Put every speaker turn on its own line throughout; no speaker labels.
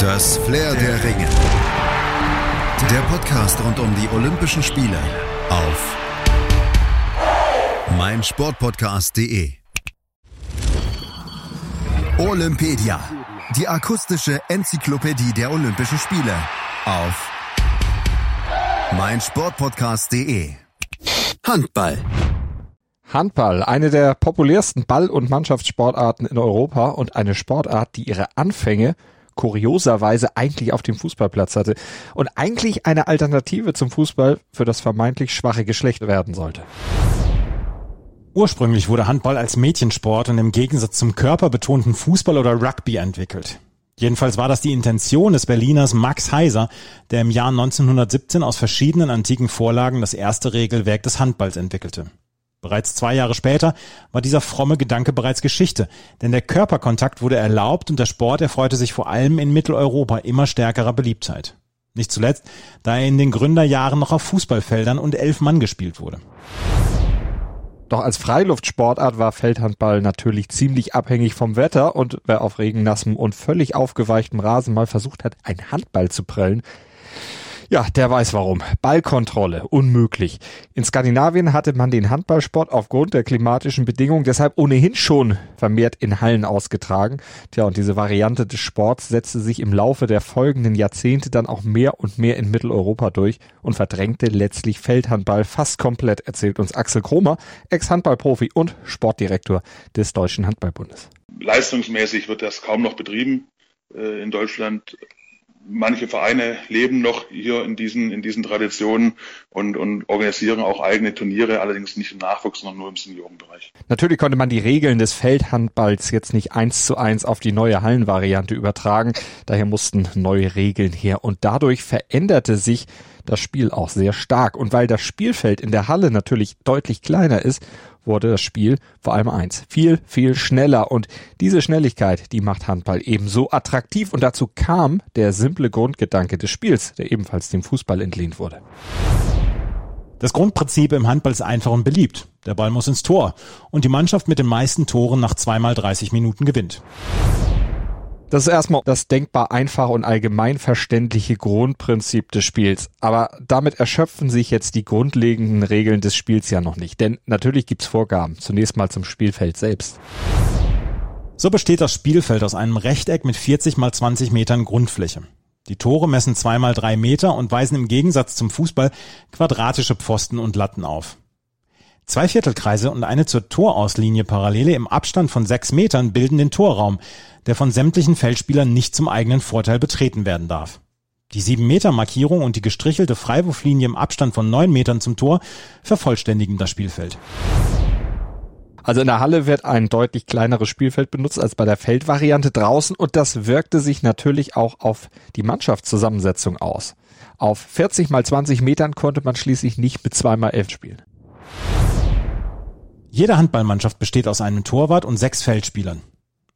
Das Flair der Ringe. Der Podcast rund um die Olympischen Spiele auf meinsportpodcast.de. Olympedia. Die akustische Enzyklopädie der Olympischen Spiele auf meinsportpodcast.de. Handball.
Handball, eine der populärsten Ball- und Mannschaftssportarten in Europa und eine Sportart, die ihre Anfänge kurioserweise eigentlich auf dem Fußballplatz hatte und eigentlich eine Alternative zum Fußball für das vermeintlich schwache Geschlecht werden sollte.
Ursprünglich wurde Handball als Mädchensport und im Gegensatz zum körperbetonten Fußball oder Rugby entwickelt. Jedenfalls war das die Intention des Berliners Max Heiser, der im Jahr 1917 aus verschiedenen antiken Vorlagen das erste Regelwerk des Handballs entwickelte. Bereits zwei Jahre später war dieser fromme Gedanke bereits Geschichte, denn der Körperkontakt wurde erlaubt und der Sport erfreute sich vor allem in Mitteleuropa immer stärkerer Beliebtheit. Nicht zuletzt, da er in den Gründerjahren noch auf Fußballfeldern und elf Mann gespielt wurde.
Doch als Freiluftsportart war Feldhandball natürlich ziemlich abhängig vom Wetter und wer auf regennassem und völlig aufgeweichtem Rasen mal versucht hat, einen Handball zu prellen, ja, der weiß warum. Ballkontrolle, unmöglich. In Skandinavien hatte man den Handballsport aufgrund der klimatischen Bedingungen deshalb ohnehin schon vermehrt in Hallen ausgetragen. Tja, und diese Variante des Sports setzte sich im Laufe der folgenden Jahrzehnte dann auch mehr und mehr in Mitteleuropa durch und verdrängte letztlich Feldhandball fast komplett, erzählt uns Axel Kromer, Ex-Handballprofi und Sportdirektor des Deutschen Handballbundes.
Leistungsmäßig wird das kaum noch betrieben äh, in Deutschland manche Vereine leben noch hier in diesen, in diesen Traditionen und, und organisieren auch eigene Turniere, allerdings nicht im Nachwuchs, sondern nur im Seniorenbereich.
Natürlich konnte man die Regeln des Feldhandballs jetzt nicht eins zu eins auf die neue Hallenvariante übertragen. Daher mussten neue Regeln her und dadurch veränderte sich das Spiel auch sehr stark. Und weil das Spielfeld in der Halle natürlich deutlich kleiner ist, wurde das Spiel vor allem eins. Viel, viel schneller. Und diese Schnelligkeit, die macht Handball ebenso attraktiv. Und dazu kam der simple Grundgedanke des Spiels, der ebenfalls dem Fußball entlehnt wurde.
Das Grundprinzip im Handball ist einfach und beliebt. Der Ball muss ins Tor. Und die Mannschaft mit den meisten Toren nach zweimal 30 Minuten gewinnt.
Das ist erstmal das denkbar einfache und allgemein verständliche Grundprinzip des Spiels. Aber damit erschöpfen sich jetzt die grundlegenden Regeln des Spiels ja noch nicht. Denn natürlich gibt's Vorgaben. Zunächst mal zum Spielfeld selbst.
So besteht das Spielfeld aus einem Rechteck mit 40 mal 20 Metern Grundfläche. Die Tore messen zwei mal drei Meter und weisen im Gegensatz zum Fußball quadratische Pfosten und Latten auf. Zwei Viertelkreise und eine zur Torauslinie Parallele im Abstand von sechs Metern bilden den Torraum, der von sämtlichen Feldspielern nicht zum eigenen Vorteil betreten werden darf. Die sieben Meter Markierung und die gestrichelte Freiwurflinie im Abstand von neun Metern zum Tor vervollständigen das Spielfeld.
Also in der Halle wird ein deutlich kleineres Spielfeld benutzt als bei der Feldvariante draußen und das wirkte sich natürlich auch auf die Mannschaftszusammensetzung aus. Auf 40 mal 20 Metern konnte man schließlich nicht mit 2 mal 11 spielen.
Jede Handballmannschaft besteht aus einem Torwart und sechs Feldspielern.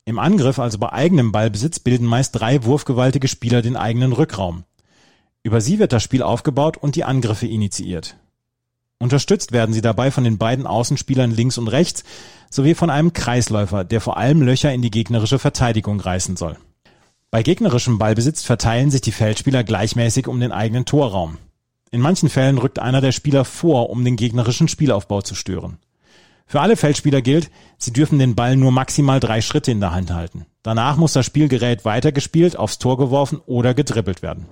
Im Angriff, also bei eigenem Ballbesitz, bilden meist drei wurfgewaltige Spieler den eigenen Rückraum. Über sie wird das Spiel aufgebaut und die Angriffe initiiert. Unterstützt werden sie dabei von den beiden Außenspielern links und rechts sowie von einem Kreisläufer, der vor allem Löcher in die gegnerische Verteidigung reißen soll. Bei gegnerischem Ballbesitz verteilen sich die Feldspieler gleichmäßig um den eigenen Torraum. In manchen Fällen rückt einer der Spieler vor, um den gegnerischen Spielaufbau zu stören. Für alle Feldspieler gilt, sie dürfen den Ball nur maximal drei Schritte in der Hand halten. Danach muss das Spielgerät weitergespielt, aufs Tor geworfen oder gedribbelt werden.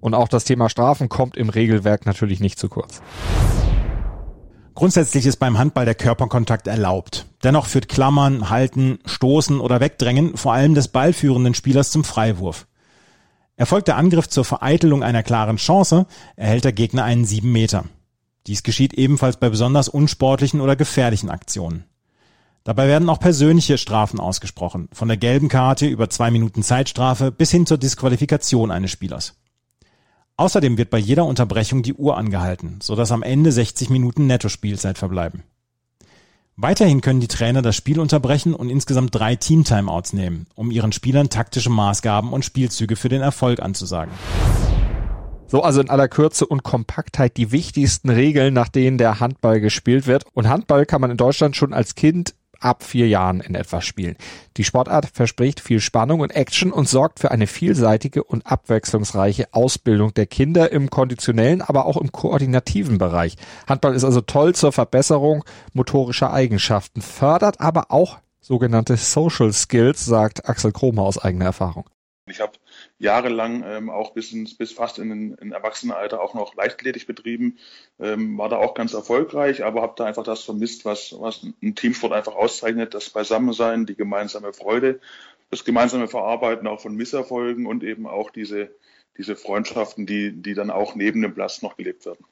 Und auch das Thema Strafen kommt im Regelwerk natürlich nicht zu kurz.
Grundsätzlich ist beim Handball der Körperkontakt erlaubt. Dennoch führt Klammern, Halten, Stoßen oder Wegdrängen vor allem des ballführenden Spielers zum Freiwurf. Erfolgt der Angriff zur Vereitelung einer klaren Chance, erhält der Gegner einen sieben Meter. Dies geschieht ebenfalls bei besonders unsportlichen oder gefährlichen Aktionen. Dabei werden auch persönliche Strafen ausgesprochen, von der gelben Karte über zwei Minuten Zeitstrafe bis hin zur Disqualifikation eines Spielers. Außerdem wird bei jeder Unterbrechung die Uhr angehalten, sodass am Ende 60 Minuten Netto-Spielzeit verbleiben. Weiterhin können die Trainer das Spiel unterbrechen und insgesamt drei Team-Timeouts nehmen, um ihren Spielern taktische Maßgaben und Spielzüge für den Erfolg anzusagen.
So also in aller Kürze und Kompaktheit die wichtigsten Regeln, nach denen der Handball gespielt wird. Und Handball kann man in Deutschland schon als Kind ab vier Jahren in etwa spielen. Die Sportart verspricht viel Spannung und Action und sorgt für eine vielseitige und abwechslungsreiche Ausbildung der Kinder im konditionellen, aber auch im koordinativen Bereich. Handball ist also toll zur Verbesserung motorischer Eigenschaften, fördert aber auch sogenannte Social Skills, sagt Axel Kromer aus eigener Erfahrung.
Ich habe jahrelang ähm, auch bis, ins, bis fast in, in Erwachsenenalter auch noch Leichtathletik betrieben, ähm, war da auch ganz erfolgreich, aber habe da einfach das vermisst, was, was ein Teamsport einfach auszeichnet, das Beisammensein, die gemeinsame Freude, das gemeinsame Verarbeiten auch von Misserfolgen und eben auch diese, diese Freundschaften, die, die dann auch neben dem Platz noch gelebt werden.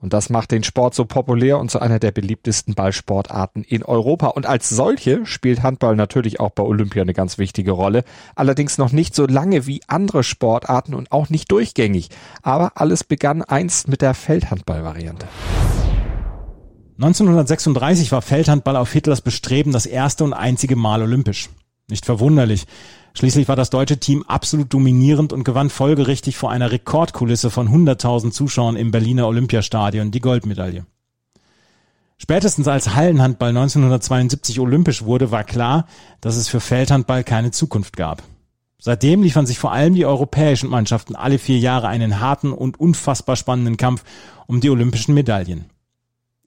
Und das macht den Sport so populär und zu einer der beliebtesten Ballsportarten in Europa. Und als solche spielt Handball natürlich auch bei Olympia eine ganz wichtige Rolle. Allerdings noch nicht so lange wie andere Sportarten und auch nicht durchgängig. Aber alles begann einst mit der Feldhandball-Variante.
1936 war Feldhandball auf Hitlers Bestreben das erste und einzige Mal olympisch. Nicht verwunderlich. Schließlich war das deutsche Team absolut dominierend und gewann folgerichtig vor einer Rekordkulisse von 100.000 Zuschauern im Berliner Olympiastadion die Goldmedaille. Spätestens als Hallenhandball 1972 olympisch wurde, war klar, dass es für Feldhandball keine Zukunft gab. Seitdem liefern sich vor allem die europäischen Mannschaften alle vier Jahre einen harten und unfassbar spannenden Kampf um die olympischen Medaillen.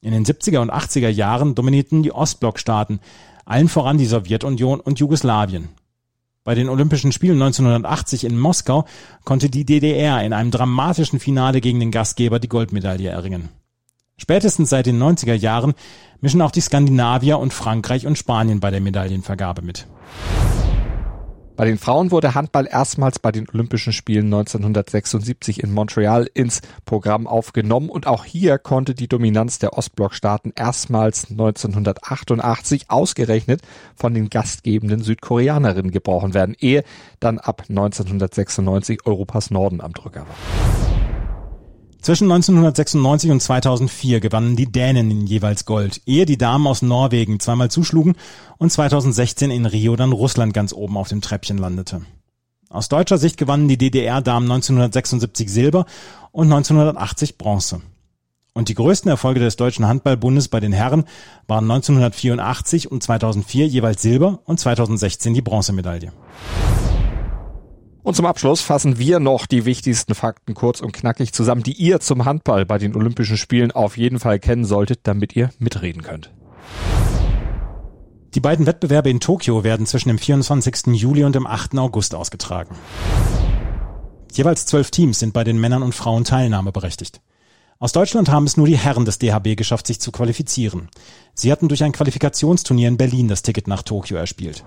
In den 70er und 80er Jahren dominierten die Ostblockstaaten, allen voran die Sowjetunion und Jugoslawien. Bei den Olympischen Spielen 1980 in Moskau konnte die DDR in einem dramatischen Finale gegen den Gastgeber die Goldmedaille erringen. Spätestens seit den 90er Jahren mischen auch die Skandinavier und Frankreich und Spanien bei der Medaillenvergabe mit.
Bei den Frauen wurde Handball erstmals bei den Olympischen Spielen 1976 in Montreal ins Programm aufgenommen und auch hier konnte die Dominanz der Ostblockstaaten erstmals 1988 ausgerechnet von den gastgebenden Südkoreanerinnen gebrochen werden, ehe dann ab 1996 Europas Norden am Drücker war.
Zwischen 1996 und 2004 gewannen die Dänen jeweils Gold, ehe die Damen aus Norwegen zweimal zuschlugen und 2016 in Rio dann Russland ganz oben auf dem Treppchen landete. Aus deutscher Sicht gewannen die DDR-Damen 1976 Silber und 1980 Bronze. Und die größten Erfolge des Deutschen Handballbundes bei den Herren waren 1984 und 2004 jeweils Silber und 2016 die Bronzemedaille.
Und zum Abschluss fassen wir noch die wichtigsten Fakten kurz und knackig zusammen, die ihr zum Handball bei den Olympischen Spielen auf jeden Fall kennen solltet, damit ihr mitreden könnt.
Die beiden Wettbewerbe in Tokio werden zwischen dem 24. Juli und dem 8. August ausgetragen. Jeweils zwölf Teams sind bei den Männern und Frauen teilnahmeberechtigt. Aus Deutschland haben es nur die Herren des DHB geschafft, sich zu qualifizieren. Sie hatten durch ein Qualifikationsturnier in Berlin das Ticket nach Tokio erspielt.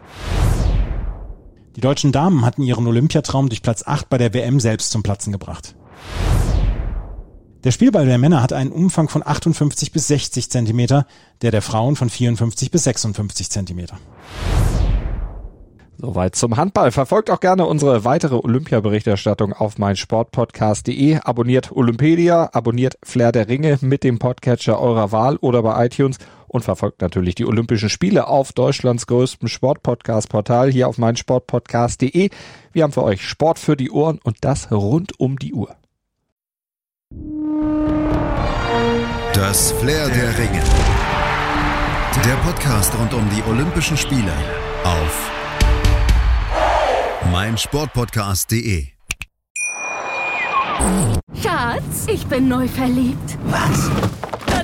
Die deutschen Damen hatten ihren Olympiatraum durch Platz 8 bei der WM selbst zum Platzen gebracht. Der Spielball der Männer hat einen Umfang von 58 bis 60 Zentimeter, der der Frauen von 54 bis 56 Zentimeter.
Soweit zum Handball. Verfolgt auch gerne unsere weitere Olympia-Berichterstattung auf meinsportpodcast.de. Abonniert Olympedia, abonniert Flair der Ringe mit dem Podcatcher eurer Wahl oder bei iTunes und verfolgt natürlich die Olympischen Spiele auf Deutschlands größtem Sportpodcast-Portal hier auf meinsportpodcast.de. Wir haben für euch Sport für die Ohren und das rund um die Uhr.
Das Flair der Ringe. Der Podcast rund um die Olympischen Spiele auf meinsportpodcast.de.
Schatz, ich bin neu verliebt.
Was?